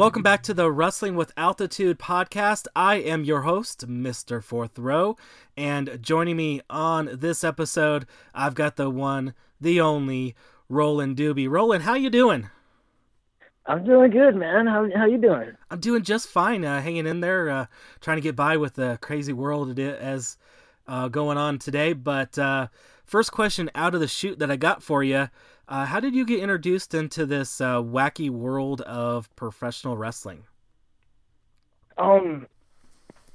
Welcome back to the Wrestling with Altitude podcast. I am your host, Mr. Fourth Row, and joining me on this episode, I've got the one, the only Roland Doobie. Roland, how you doing? I'm doing good, man. How how you doing? I'm doing just fine, uh, hanging in there, uh, trying to get by with the crazy world it is uh, going on today. But uh, first question out of the shoot that I got for you uh, how did you get introduced into this uh, wacky world of professional wrestling? Um,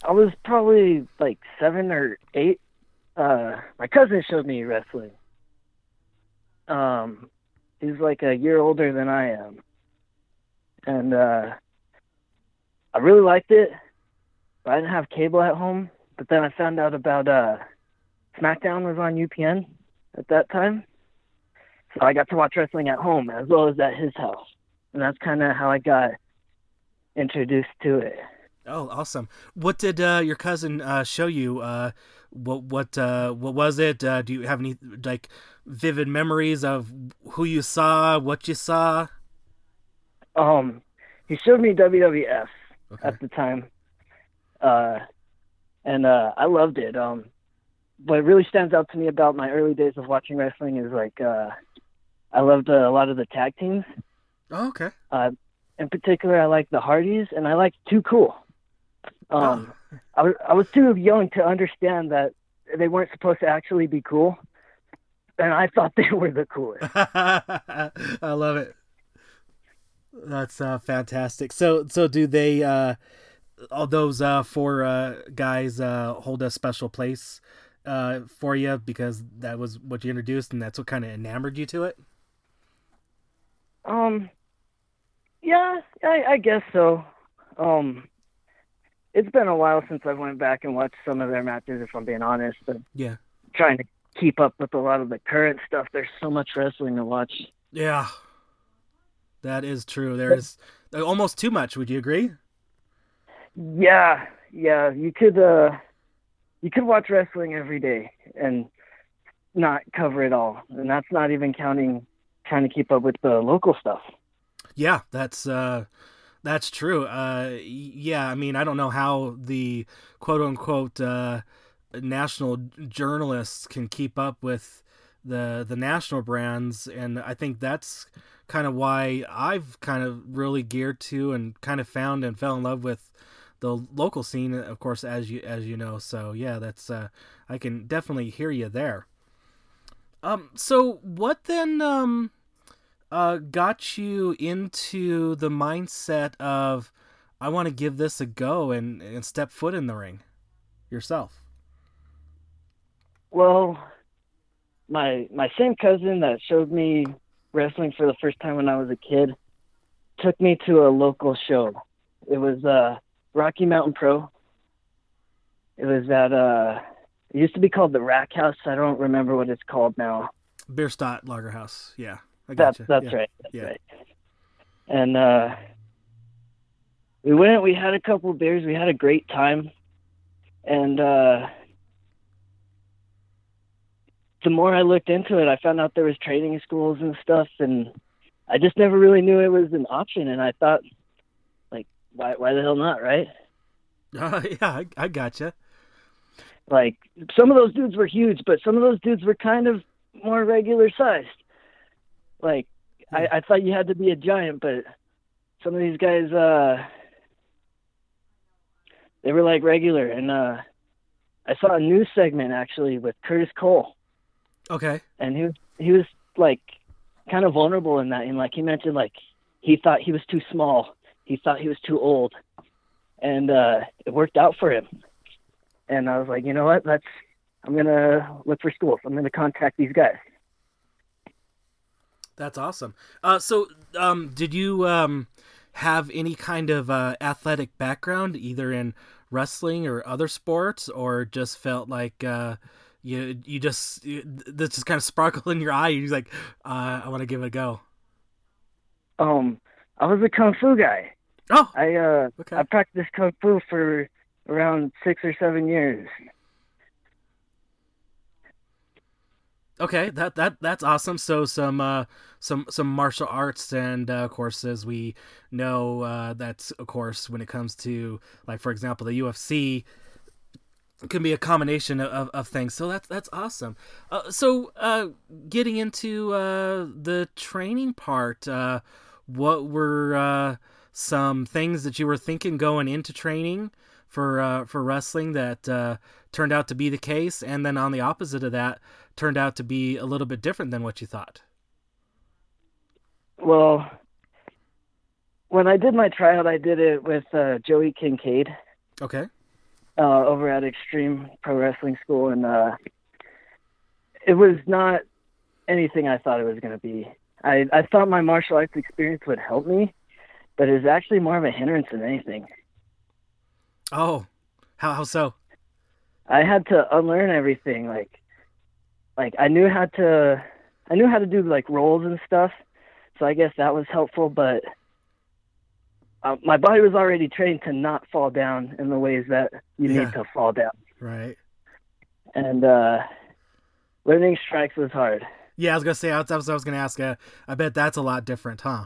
I was probably like seven or eight. Uh, my cousin showed me wrestling. Um, he's like a year older than I am, and uh, I really liked it. But I didn't have cable at home. But then I found out about uh, SmackDown was on UPN at that time so I got to watch wrestling at home as well as at his house, and that's kind of how I got introduced to it. Oh, awesome! What did uh, your cousin uh, show you? Uh, what what uh, what was it? Uh, do you have any like vivid memories of who you saw, what you saw? Um, he showed me WWF okay. at the time, uh, and uh, I loved it. Um, what really stands out to me about my early days of watching wrestling is like uh, I loved uh, a lot of the tag teams. Oh, okay. Uh, in particular, I like the Hardys, and I like Too Cool. Um, oh. I was I was too young to understand that they weren't supposed to actually be cool, and I thought they were the coolest. I love it. That's uh, fantastic. So so do they? Uh, all those uh, four uh, guys uh, hold a special place uh, for you because that was what you introduced, and that's what kind of enamored you to it. Um, yeah, I, I guess so. Um, it's been a while since I went back and watched some of their matches, if I'm being honest. But yeah, trying to keep up with a lot of the current stuff. There's so much wrestling to watch. Yeah, that is true. There is almost too much. Would you agree? Yeah, yeah. You could uh, you could watch wrestling every day and not cover it all, and that's not even counting trying to keep up with the local stuff. Yeah, that's uh, that's true. Uh, yeah, I mean, I don't know how the quote unquote uh, national journalists can keep up with the the national brands, and I think that's kind of why I've kind of really geared to and kind of found and fell in love with the local scene, of course, as you as you know. So yeah, that's uh, I can definitely hear you there. Um, so what then um, uh, got you into the mindset of I want to give this a go and, and step foot in the ring yourself? Well, my my same cousin that showed me wrestling for the first time when I was a kid took me to a local show. It was uh, Rocky Mountain Pro. It was at uh, it used to be called the Rack House. I don't remember what it's called now. Bierstadt Lager House. Yeah, I that's gotcha. that's yeah. right. That's yeah. right. And uh, we went. We had a couple of beers. We had a great time. And uh, the more I looked into it, I found out there was training schools and stuff, and I just never really knew it was an option. And I thought, why why the hell not, right? Uh, yeah, I, I gotcha. Like some of those dudes were huge, but some of those dudes were kind of more regular sized. Like I, hmm. I thought you had to be a giant, but some of these guys uh they were like regular and uh I saw a news segment actually with Curtis Cole. Okay. And he was he was like kind of vulnerable in that and like he mentioned like he thought he was too small. He thought he was too old. And uh it worked out for him and I was like, you know what? Let's. I'm gonna look for schools. I'm gonna contact these guys. That's awesome. Uh, so, um, did you um, have any kind of uh, athletic background, either in wrestling or other sports, or just felt like uh, you you just you, this just kind of sparkle in your eye? You're like, uh, I want to give it a go. Um, I was a kung fu guy. Oh, I uh, okay. I practiced kung fu for around six or seven years. Okay, that that that's awesome. So some uh, some some martial arts, and uh, of course, as we know, uh, that's of course when it comes to like for example, the UFC can be a combination of, of things. So that's that's awesome. Uh, so uh, getting into uh, the training part, uh, what were uh, some things that you were thinking going into training for uh, for wrestling that uh, turned out to be the case, and then on the opposite of that, turned out to be a little bit different than what you thought? Well, when I did my tryout, I did it with uh, Joey Kincaid. Okay. Uh, over at Extreme Pro Wrestling School, and uh, it was not anything I thought it was going to be. I, I thought my martial arts experience would help me, but it's actually more of a hindrance than anything. Oh, how how so? I had to unlearn everything. Like, like I knew how to, I knew how to do like rolls and stuff. So I guess that was helpful. But uh, my body was already trained to not fall down in the ways that you Yeah. need to fall down. Right. And uh, learning strikes was hard. Yeah, I was gonna say. That's what I was gonna ask. Uh, I bet that's a lot different, huh?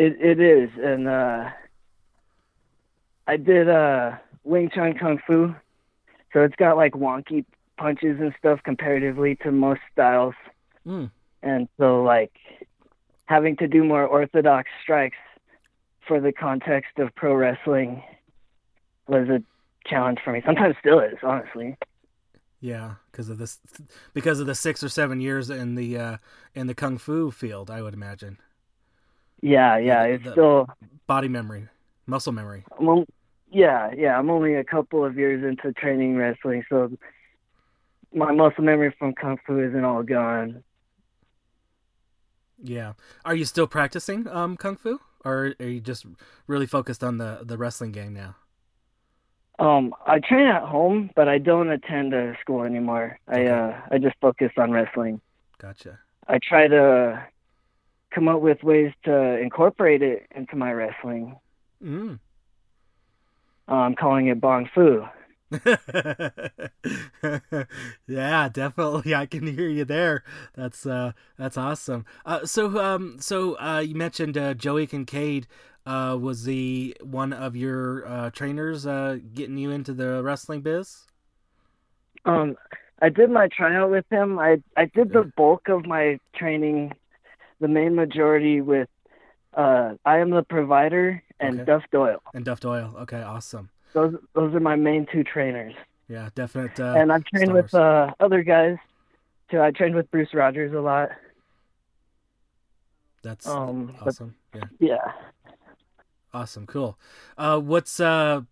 It it is, and uh, I did uh, Wing Chun Kung Fu, so it's got like wonky punches and stuff comparatively to most styles. Mm. and so like having to do more orthodox strikes for the context of pro wrestling was a challenge for me sometimes still is honestly Yeah, because of this, because of the six or seven years in the uh, in the kung fu field, I would imagine. Yeah yeah The- it's the- still Body memory, muscle memory. Yeah yeah i'm only a couple of years into training wrestling so my muscle memory from kung fu isn't all gone Yeah. Are you still practicing um kung fu, or are you just really focused on the the wrestling game now? um i train at home but i don't attend a school anymore i uh i just focus on wrestling Gotcha. I try to come up with ways to incorporate it into my wrestling. Mm. I'm calling it Bong Fu. yeah, definitely. I can hear you there. That's uh, that's awesome. Uh, so um, so uh, you mentioned uh, Joey Kincaid. Uh, was he one of your uh, trainers uh, getting you into the wrestling biz? Um, I did my tryout with him. I I did the bulk of my training, the main majority with uh, I am the provider and Okay. Duff Doyle. And Duff Doyle. Okay, awesome. Those those are my main two trainers. Yeah, definite. Uh, and I've trained with uh, other guys too. I trained with Bruce Rogers a lot. that's Um, but awesome. Yeah. yeah. Awesome, cool. Uh, what's uh,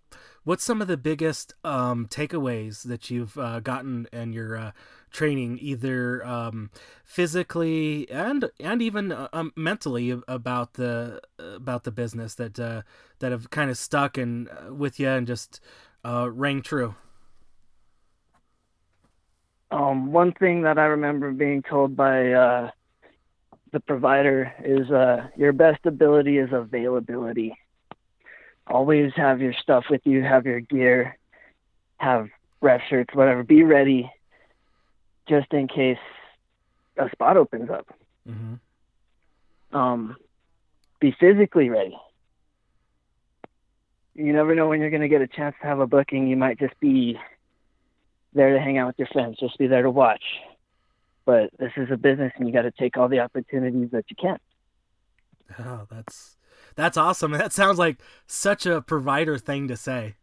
what's some of the biggest um, takeaways that you've uh, gotten in your uh, training, either um, physically and and even uh, um, mentally, about the about the business that uh, that have kind of stuck and uh, with you and just uh, rang true? Um, one thing that I remember being told by uh, the provider is uh, your best ability is availability. Always have your stuff with you, have your gear, have ref shirts, whatever. Be ready just in case a spot opens up. hmm Um, be physically ready. You never know when you're going to get a chance to have a booking. You might just be there to hang out with your friends, just be there to watch. But this is a business, and you got to take all the opportunities that you can. Oh, that's that's awesome. That sounds like such a provider thing to say.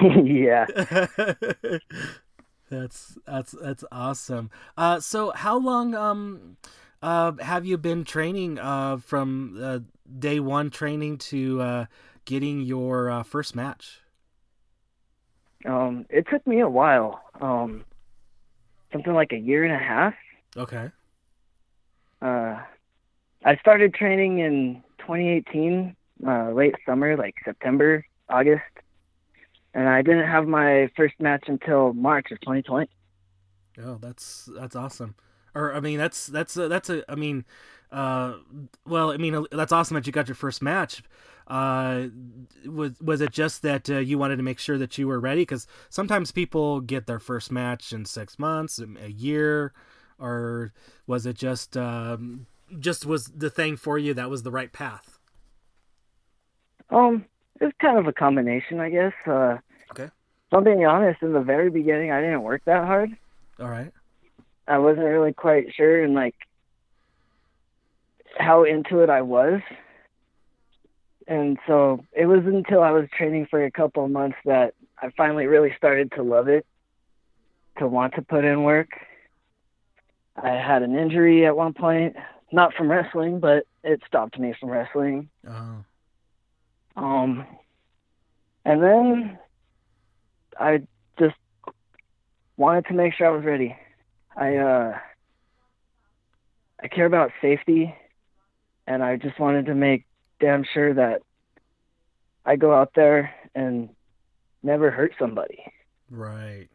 yeah. that's that's that's awesome. Uh, so how long um uh have you been training uh from uh, day one training to uh getting your uh, first match? Um, it took me a while. Um, something like a year and a half. Okay. Uh, I started training in 2018, uh, late summer, like September, August, and I didn't have my first match until March of 2020. Oh, that's that's awesome. Or I mean, that's that's a, that's a I mean, uh, well, I mean, that's awesome that you got your first match. Uh, was was it just that uh, you wanted to make sure that you were ready? Because sometimes people get their first match in six months, a year, or was it just um, just was the thing for you that was the right path? Um, it's kind of a combination, I guess. Uh, okay. If I'm being honest, in the very beginning, I didn't work that hard. All right. I wasn't really quite sure and like how into it I was. And so it was until I was training for a couple of months that I finally really started to love it, to want to put in work. I had an injury at one point, not from wrestling, but it stopped me from wrestling. Oh. Um, and then I just wanted to make sure I was ready. I uh, I care about safety, and I just wanted to make damn sure that I go out there and never hurt somebody. Right.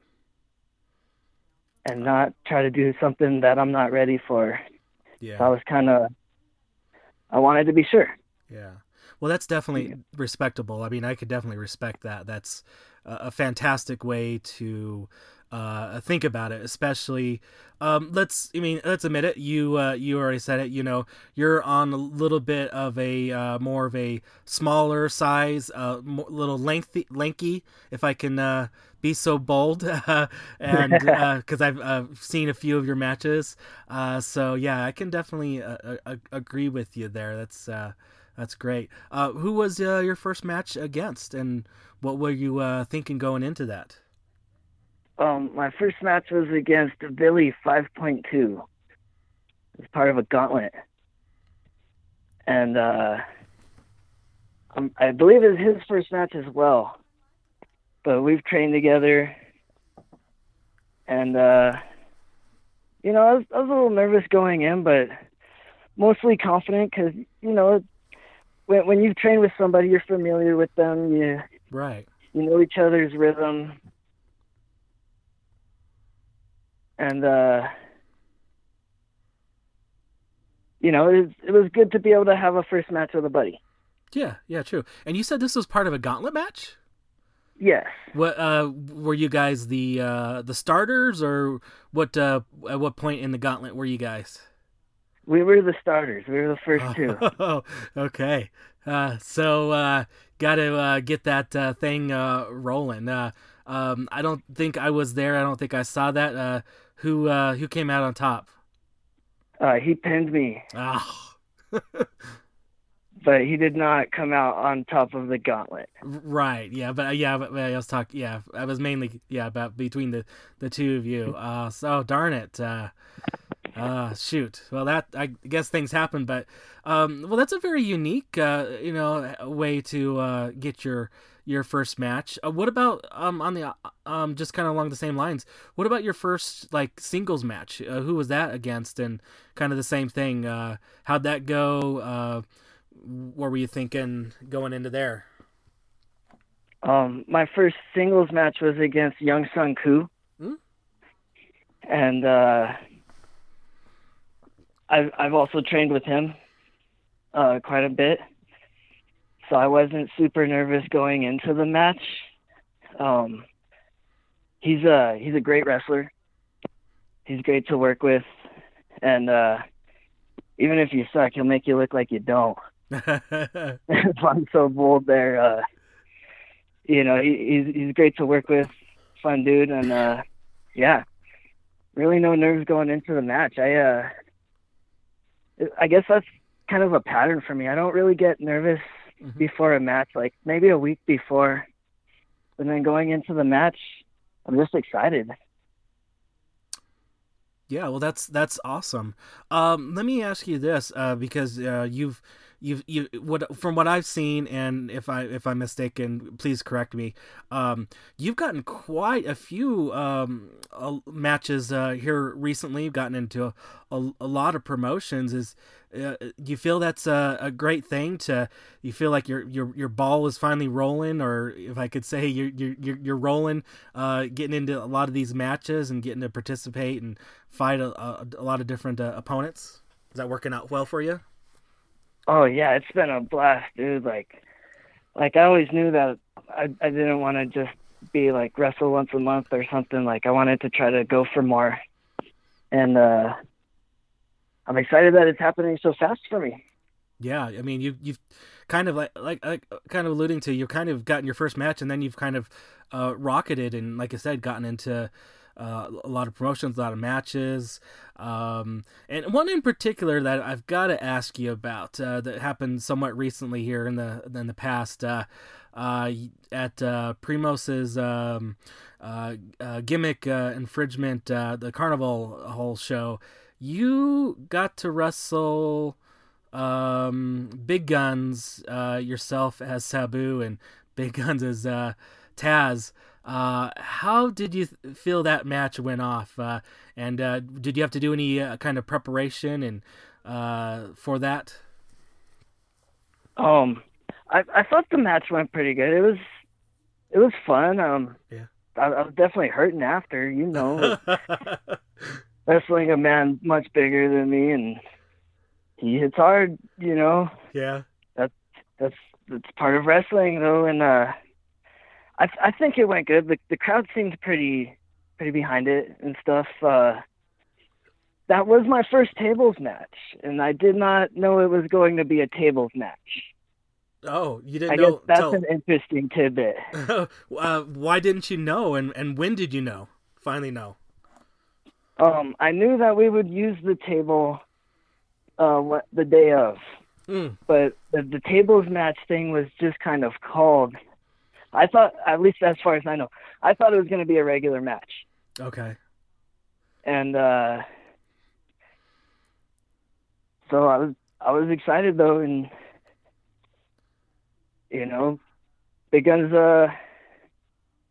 And not try to do something that I'm not ready for. Yeah. So I was kind of, I wanted to be sure. Yeah. Well, that's definitely respectable. I mean, I could definitely respect that. That's a fantastic way to uh, think about it, especially. Um, let's, I mean, let's admit it. You, uh, you already said it. You know, you're on a little bit of a uh, more of a smaller size, uh, more, little lengthy, lanky, if I can uh, be so bold, and because uh, I've uh, seen a few of your matches. Uh, so yeah, I can definitely uh, uh, agree with you there. That's uh, that's great. Uh, who was uh, your first match against, and what were you uh, thinking going into that? Um, my first match was against Billy 5.2. It's part of a gauntlet. And uh, um, I believe it's his first match as well. But we've trained together. And, uh, you know, I was, I was a little nervous going in, but mostly confident because, you know, when, when you train with somebody, you're familiar with them. You, right. You know each other's rhythm and uh, you know, it was, it was good to be able to have a first match with a buddy. Yeah, yeah, true. And you said this was part of a gauntlet match. Yes. What uh, were you guys the uh, the starters, or what? Uh, at what point in the gauntlet were you guys? We were the starters. We were the first two. Oh, okay. Uh, so uh, got to uh, get that uh, thing uh, rolling. Uh, um, I don't think I was there. I don't think I saw that. Uh, who uh, who came out on top? Uh, he pinned me. Oh. but he did not come out on top of the gauntlet. Right. Yeah. But yeah. But, I was talking. Yeah. I was mainly yeah about between the the two of you. Uh. So darn it. Uh. Uh, shoot. Well, that I guess things happen, but um, well, that's a very unique, uh, you know, way to uh, get your your first match. Uh, what about um on the um just kind of along the same lines? What about your first like singles match? Uh, who was that against? And kind of the same thing. Uh, how'd that go? Uh, what were you thinking going into there? Um, my first singles match was against Young Sun Koo, hmm? and uh, I've I've also trained with him uh, quite a bit so I wasn't super nervous going into the match. Um, he's a he's a great wrestler. He's great to work with, and uh, even if you suck, he'll make you look like you don't. I'm so bold there, uh, you know, he, he's he's great to work with, fun dude, and uh, yeah, really no nerves going into the match. I uh, I guess that's kind of a pattern for me. I don't really get nervous mm-hmm. before a match, like maybe a week before. And then going into the match, I'm just excited. Yeah, well, that's that's awesome. Um, let me ask you this, uh, because uh, you've you you what from what I've seen, and if I if I'm mistaken, please correct me. Um, you've gotten quite a few um, uh, matches uh, here recently. You've gotten into a, a, a lot of promotions. Is uh, you feel that's a, a, great thing to you feel like your your your ball is finally rolling, or if I could say you're you're you're rolling, uh, getting into a lot of these matches and getting to participate and fight a, a, a lot of different uh, opponents. Is that working out well for you? Oh yeah, it's been a blast, dude. Like, like I always knew that I I didn't want to just be like wrestle once a month or something. Like I wanted to try to go for more, and uh I'm excited that it's happening so fast for me. Yeah, I mean you you've kind of like like, like kind of alluding to you've kind of gotten your first match and then you've kind of uh, rocketed and like I said gotten into uh, a lot of promotions, a lot of matches, um, and one in particular that I've got to ask you about uh, that happened somewhat recently here in the in the past uh, uh at uh, Primos's um, uh, gimmick infringement, the Carnival Hall show. You got to wrestle um, Big Guns yourself as Sabu and Big Guns as Taz. Uh, how did you th- feel that match went off? Uh, and uh, did you have to do any uh, kind of preparation and uh, for that? Um, I I thought the match went pretty good. It was it was fun. Um, yeah, I, I was definitely hurting after. You know, wrestling a man much bigger than me, and he hits hard. You know. Yeah. That's that's that's part of wrestling, though, and uh I I think it went good. The the crowd seemed pretty pretty behind it and stuff. Uh, that was my first tables match, and I did not know it was going to be a tables match. Oh, you didn't I know? guess that's an interesting tidbit. uh, why didn't you know, and and when did you know? Finally know. Um, I knew that we would use the table, uh, what the day of, mm. but the, the tables match thing was just kind of called I thought, at least as far as I know, I thought it was going to be a regular match. Okay. And uh, so I was I was excited though, and you know, Big Guns. Uh,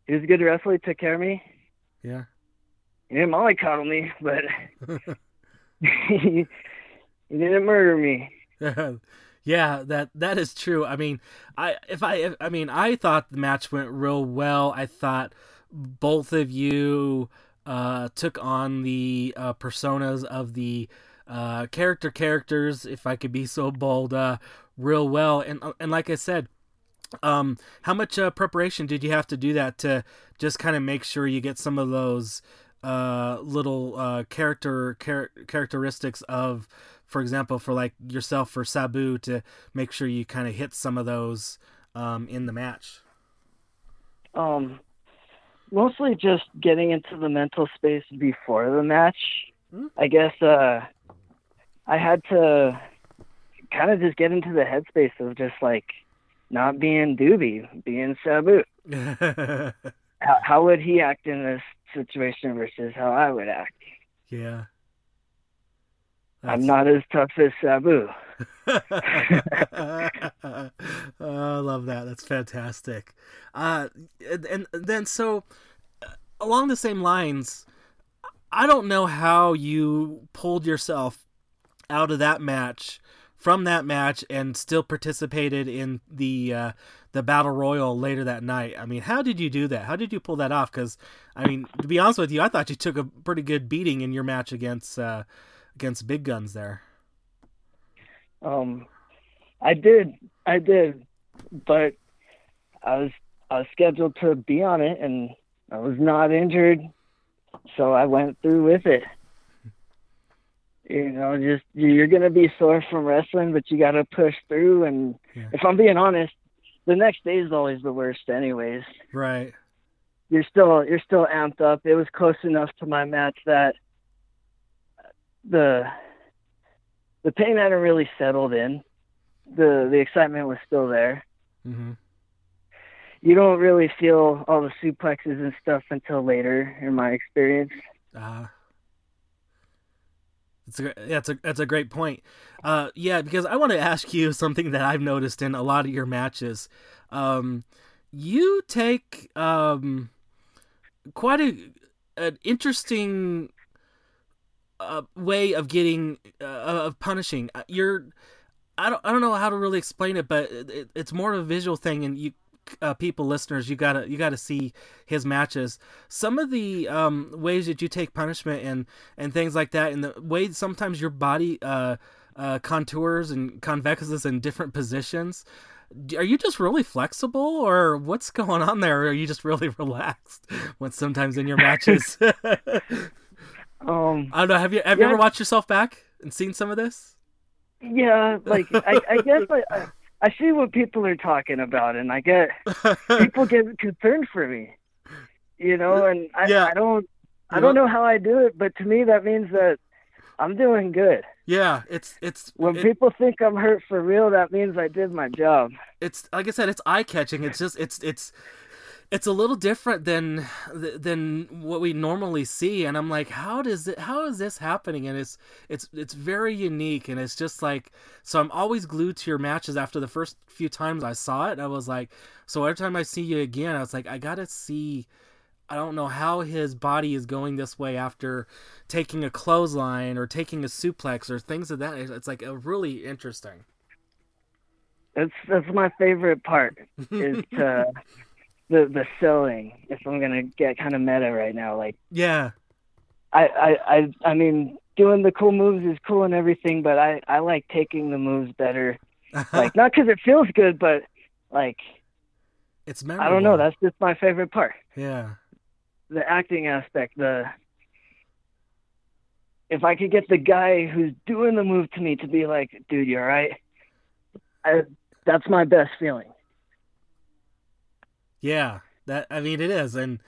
he was a good wrestler. He took care of me. Yeah. He didn't mollycoddle me, but he, he didn't murder me. Yeah, that that is true. I mean, I if I if, I mean, I thought the match went real well. I thought both of you uh, took on the uh, personas of the uh, character characters, if I could be so bold, uh, real well. And uh, and like I said, um, how much uh, preparation did you have to do that to just kind of make sure you get some of those uh, little uh, character char- characteristics of for example, for like yourself for Sabu to make sure you kind of hit some of those um, in the match? Um, mostly just getting into the mental space before the match. Mm-hmm. I guess uh, I had to kind of just get into the headspace of just like not being Doobie, being Sabu. how, how would he act in this situation versus how I would act? Yeah. That's... I'm not as tough as Sabu. oh, I love that. That's fantastic. Uh, and, and then so uh, along the same lines, I don't know how you pulled yourself out of that match from that match and still participated in the uh, the battle royal later that night. I mean, how did you do that? How did you pull that off? Because I mean, to be honest with you, I thought you took a pretty good beating in your match against uh, against big guns there. Um, I did, I did, but I was I was scheduled to be on it, and I was not injured, so I went through with it. You know, just you're gonna be sore from wrestling, but you got to push through. And yeah. if I'm being honest, the next day is always the worst, anyways. Right. You're still you're still amped up. It was close enough to my match that the the pain hadn't really settled in. The the excitement was still there. Mm-hmm. You don't really feel all the suplexes and stuff until later, in my experience. Ah. Uh, it's a, yeah, that's a that's a great point. Uh, yeah, because I want to ask you something that I've noticed in a lot of your matches. Um, you take um, quite a an interesting uh, way of getting uh, of punishing. Uh, you're I don't I don't know how to really explain it, but it, it's more of a visual thing, and you uh, people listeners you gotta you gotta see his matches some of the um, ways that you take punishment and and things like that and the way sometimes your body uh, uh, contours and convexes in different positions. Are you just really flexible, or what's going on there? Or are you just really relaxed when sometimes in your matches? um, I don't know. Have you have yeah. you ever watched yourself back and seen some of this? Yeah, like I, I guess I, I see what people are talking about, and I get people get concerned for me, you know, and I, Yeah. I don't I don't know- know how I do it, but to me that means that I'm doing good. Yeah, it's it's When it- people think I'm hurt for real, that means I did my job. it's like I said, it's eye catching. It's just it's it's it's a little different than than what we normally see, and I'm like, how does it? How is this happening? And it's it's it's very unique, and it's just like so. I'm always glued to your matches. After the first few times I saw it, I was like, so every time I see you again, I was like, I gotta see. I don't know how his body is going this way after taking a clothesline or taking a suplex or things of that. It's like a really interesting. That's that's my favorite part is to the the selling. If I'm gonna get kind of meta right now, like Yeah. I, I I I mean doing the cool moves is cool and everything, but I I like taking the moves better. Like not because it feels good, but like it's memorable. I don't know. That's just my favorite part. yeah. The acting aspect. The if I could get the guy who's doing the move to me to be like, dude, you're right. I, that's my best feeling. Yeah, that I mean it is, and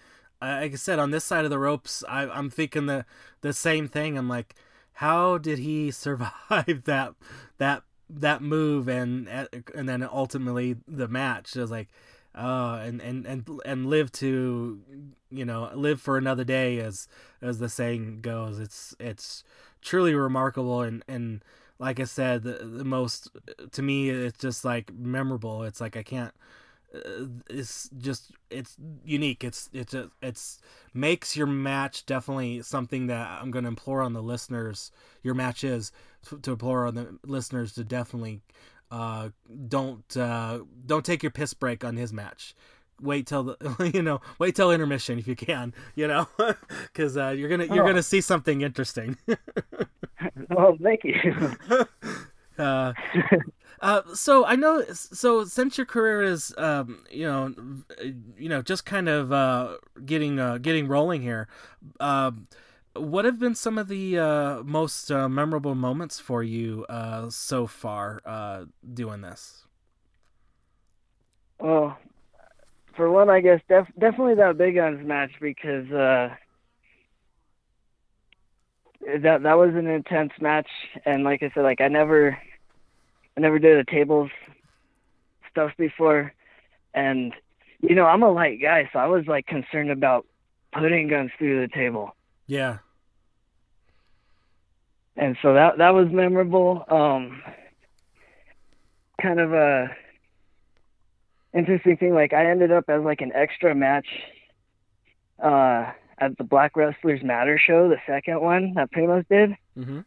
uh, like I said, on this side of the ropes, I, I'm thinking the the same thing. I'm like, how did he survive that that that move and and then ultimately the match? It was like, uh, and and and and live to you know live for another day, as as the saying goes. It's it's truly remarkable and and like I said, the, the most to me, it's just like memorable. It's like I can't uh, it's just it's unique it's it's a, it's makes your match definitely something that i'm going to implore on the listeners your match is to, to implore on the listeners to definitely uh don't uh don't take your piss break on his match wait till the you know wait till intermission if you can you know because uh you're gonna you're Oh. gonna see something interesting Well, thank you. uh Uh, so I know. So since your career is, um, you know, you know, just kind of uh, getting uh, getting rolling here, um, what have been some of the uh, most uh, memorable moments for you so far doing this? Well, for one, I guess def- definitely that Big Guns match because that that was an intense match, and like I said, like I never, I never did a tables stuff before, and you know I'm a light guy, so I was like concerned about putting guns through the table, Yeah, and so that that was memorable. Um, kind of a interesting thing. Like I ended up as like an extra match uh, at the Black Wrestlers Matter show, the second one that Primos did, hmm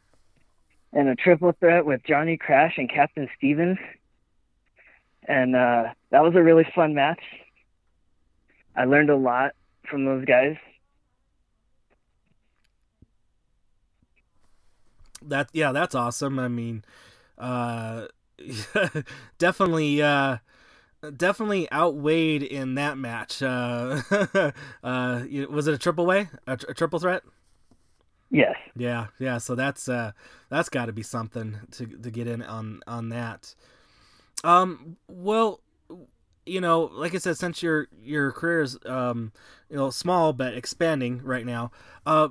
and a triple threat with Johnny Crash and Captain Stevens. And uh, that was a really fun match. I learned a lot from those guys. that yeah, that's awesome. I mean, uh, definitely. Uh, Definitely outweighed in that match. Uh, uh, was it a triple way, a, a triple threat? Yes. Yeah, yeah. So that's uh, that's got to be something to to get in on on that. Um, well, you know, like I said, since your your career is um, you know, small but expanding right now, uh,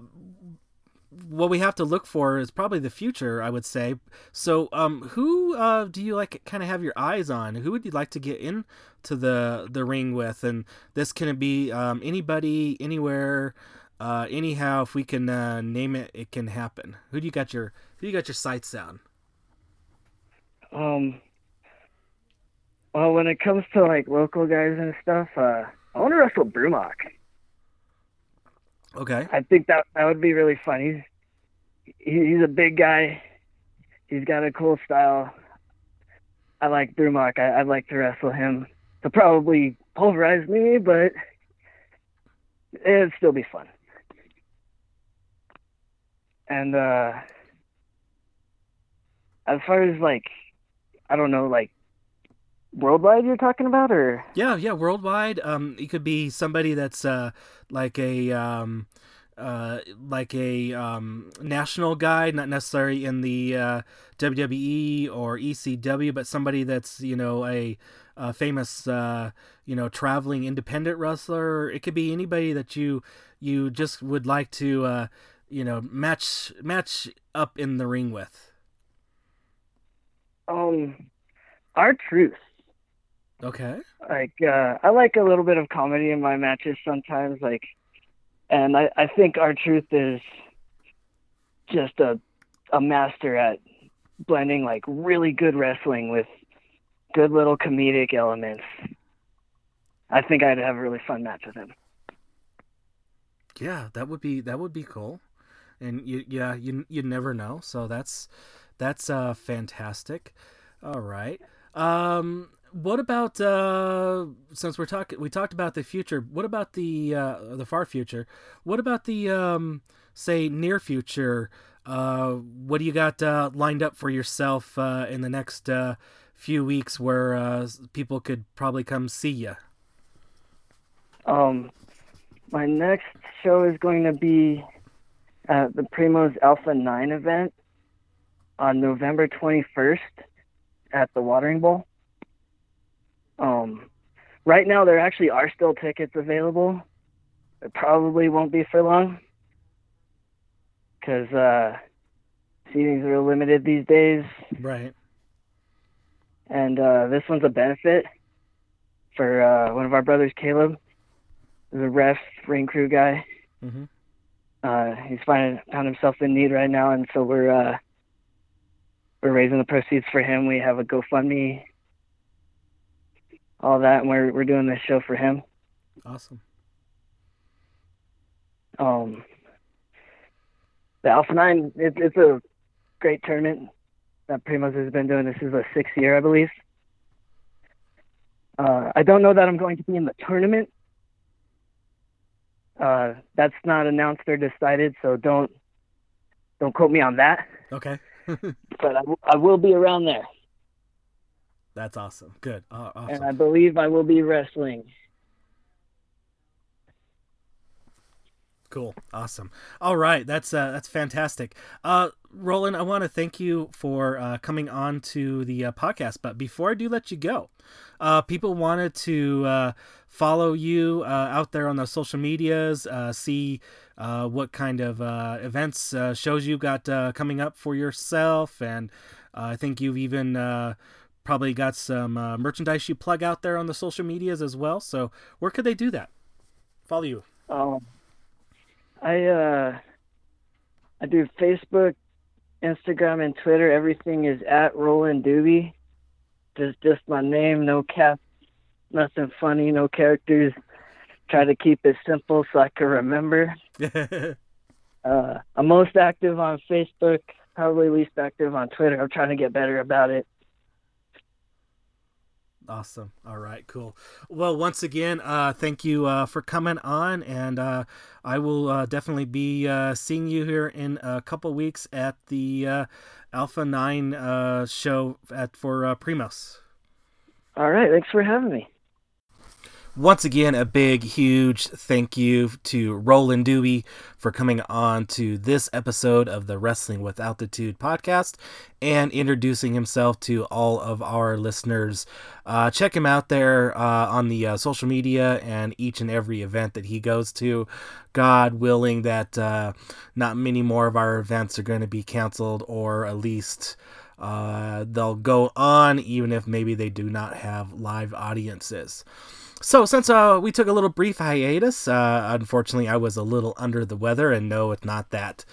what we have to look for is probably the future, I would say. So, um, who uh, do you like kind of have your eyes on? Who would you like to get into the the ring with? And this can be um, anybody, anywhere, uh, anyhow. If we can uh, name it, it can happen. Who do you got your Who do you got your sights on? Um. Well, when it comes to like local guys and stuff, uh, I want to wrestle Brumach. Okay. I think that that would be really fun. He's he's a big guy. He's got a cool style. I like Brumach. I, I'd like to wrestle him. He'll probably pulverize me, but it'd still be fun. And uh, as far as like, I don't know, like worldwide you're talking about, or yeah, yeah, worldwide. Um, it could be somebody that's uh like a um uh, like a um, national guy, not necessarily in the uh, WWE or ECW, but somebody that's you know a, a famous uh, you know traveling independent wrestler. It could be anybody that you you just would like to uh, you know match match up in the ring with. Um, R-Truth. Okay. Like uh, I like a little bit of comedy in my matches sometimes, like and I, I think R-Truth is just a a master at blending like really good wrestling with good little comedic elements. I think I'd have a really fun match with him. Yeah, that would be that would be cool, and you yeah you you never know. So that's that's uh fantastic. All right. Um, what about uh, since we're talking we talked about the future what about the uh, the far future what about the um, say near future uh, what do you got uh, lined up for yourself uh, in the next uh, few weeks where uh, people could probably come see you um my next show is going to be at the primos alpha 9 event on november 21st at the watering bowl um, right now, there actually are still tickets available. It probably won't be for long because uh, seatings are limited these days. Right. And uh, this one's a benefit for uh, one of our brothers, Caleb. the ref, ring crew guy. Mm-hmm. Uh, he's finding, found himself in need right now, and so we're uh, we're raising the proceeds for him. We have a GoFundMe all that, and we're we're doing this show for him. Awesome. Um, the Alpha Nine, it, it's a great tournament that Primos has been doing. This is a sixth year, I believe. Uh, I don't know that I'm going to be in the tournament. Uh, that's not announced or decided, so don't don't quote me on that. Okay. but I, w- I will be around there. That's awesome. Good. Uh, awesome. And I believe I will be wrestling. Cool. Awesome. All right. That's uh, that's fantastic. Uh, Roland, I want to thank you for uh, coming on to the uh, podcast. But before I do let you go, uh, people wanted to uh, follow you uh, out there on the social medias, uh, see what kind of events, shows you got coming up for yourself, and I think you've even probably got some merchandise you plug out there on the social medias as well. So where could they do that? Follow you. Um, I uh, I do Facebook, Instagram, and Twitter. Everything is at Roland Doobie. Just just my name, no cap, nothing funny, no characters. Try to keep it simple so I can remember. uh, I'm most active on Facebook, probably least active on Twitter. I'm trying to get better about it. Awesome. All right, cool. Well, once again, uh, thank you uh, for coming on, and uh, I will uh, definitely be uh, seeing you here in a couple weeks at the uh, Alpha Nine show at for Primos. All right, thanks for having me. Once again, a big, huge thank you to Roland Doobie for coming on to this episode of the Wrestling with Altitude podcast and introducing himself to all of our listeners. Uh, check him out there uh, on the uh, social media and each and every event that he goes to. God willing, that uh, not many more of our events are going to be canceled or at least. Uh, they'll go on even if maybe they do not have live audiences. So, since uh, we took a little brief hiatus, uh, unfortunately, I was a little under the weather, and no, it's not that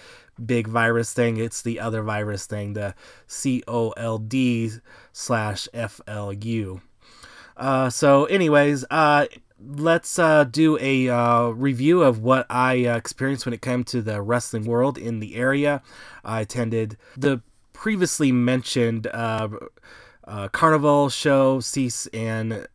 big virus thing. It's the other virus thing, the COLD slash FLU. Uh, so, anyways, uh, let's uh, do a uh, review of what I uh, experienced when it came to the wrestling world in the area. I attended the previously mentioned uh, uh, Carnival show, Cease and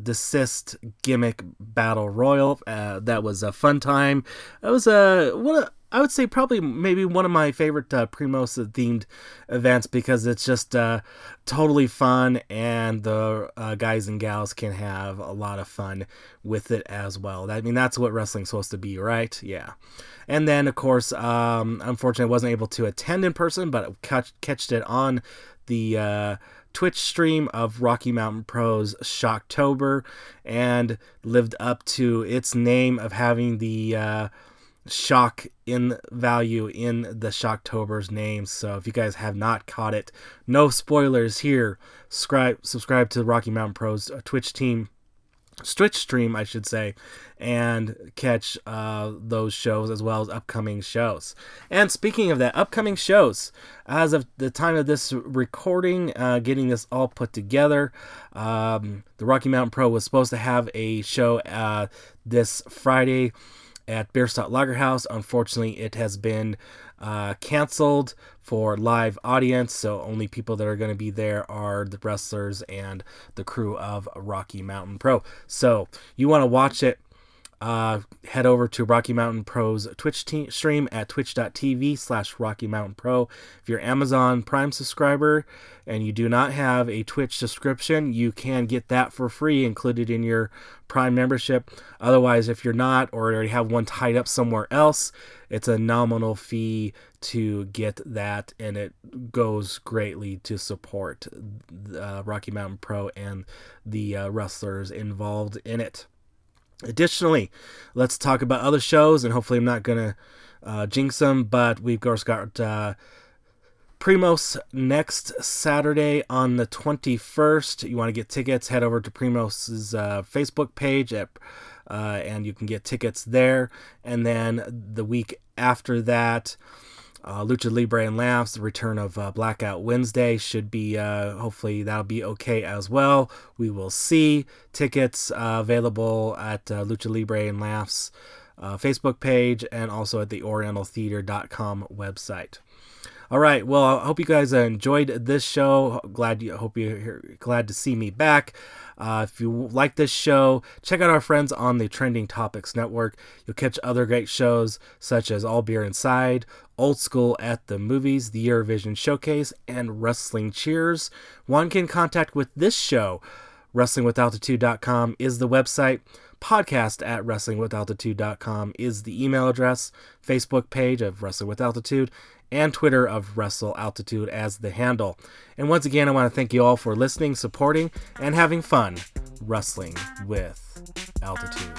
desist gimmick battle royal. Uh, that was a fun time. It was a what a, I would say probably maybe one of my favorite uh, Primos themed events because it's just uh, totally fun and the uh, guys and gals can have a lot of fun with it as well. I mean, that's what wrestling's supposed to be, right? Yeah. And then, of course, um, unfortunately, I wasn't able to attend in person, but catch, catched it on the uh, Twitch stream of Rocky Mountain Pro's Shocktober and lived up to its name of having the uh, shock in value in the Shocktober's name. So if you guys have not caught it, no spoilers here. Subscribe, subscribe to Rocky Mountain Pro's uh, Twitch team Twitch stream, I should say, and catch uh, those shows as well as upcoming shows. And speaking of that, upcoming shows, as of the time of this recording, uh, getting this all put together, um, the Rocky Mountain Pro was supposed to have a show uh, this Friday at Bierstadt Lagerhaus. Unfortunately, it has been uh, canceled for live audience, so only people that are going to be there are the wrestlers and the crew of Rocky Mountain Pro. So you want to watch it uh, head over to Rocky Mountain Pro's Twitch te- stream at twitch.tv slash Rocky Mountain Pro. If you're Amazon Prime subscriber and you do not have a Twitch subscription, you can get that for free included in your Prime membership. Otherwise, if you're not or already have one tied up somewhere else, it's a nominal fee to get that, and it goes greatly to support uh, Rocky Mountain Pro and the uh, wrestlers involved in it. Additionally, let's talk about other shows, and hopefully, I'm not gonna uh, jinx them, but we've got uh, Primos next Saturday on the 21st. You want to get tickets? Head over to Primos's uh, Facebook page at, uh, and you can get tickets there. And then the week after that, uh, Lucha Libre and Laughs, the return of uh, Blackout Wednesday should be, uh, hopefully, that'll be okay as well. We will see. Tickets uh, available at uh, Lucha Libre and Laughs uh, Facebook page and also at the OrientalTheater.com website. All right. Well, I hope you guys enjoyed this show. Glad you hope you're glad to see me back. Uh, if you like this show, check out our friends on the Trending Topics Network. You'll catch other great shows such as All Beer Inside, Old School at the Movies, the Eurovision Showcase, and Wrestling Cheers. One can contact with this show. WrestlingWithAltitude.com is the website. Podcast at WrestlingWithAltitude.com is the email address. Facebook page of Wrestling with Altitude and Twitter of Wrestle Altitude as the handle. And once again, I want to thank you all for listening, supporting, and having fun wrestling with altitude.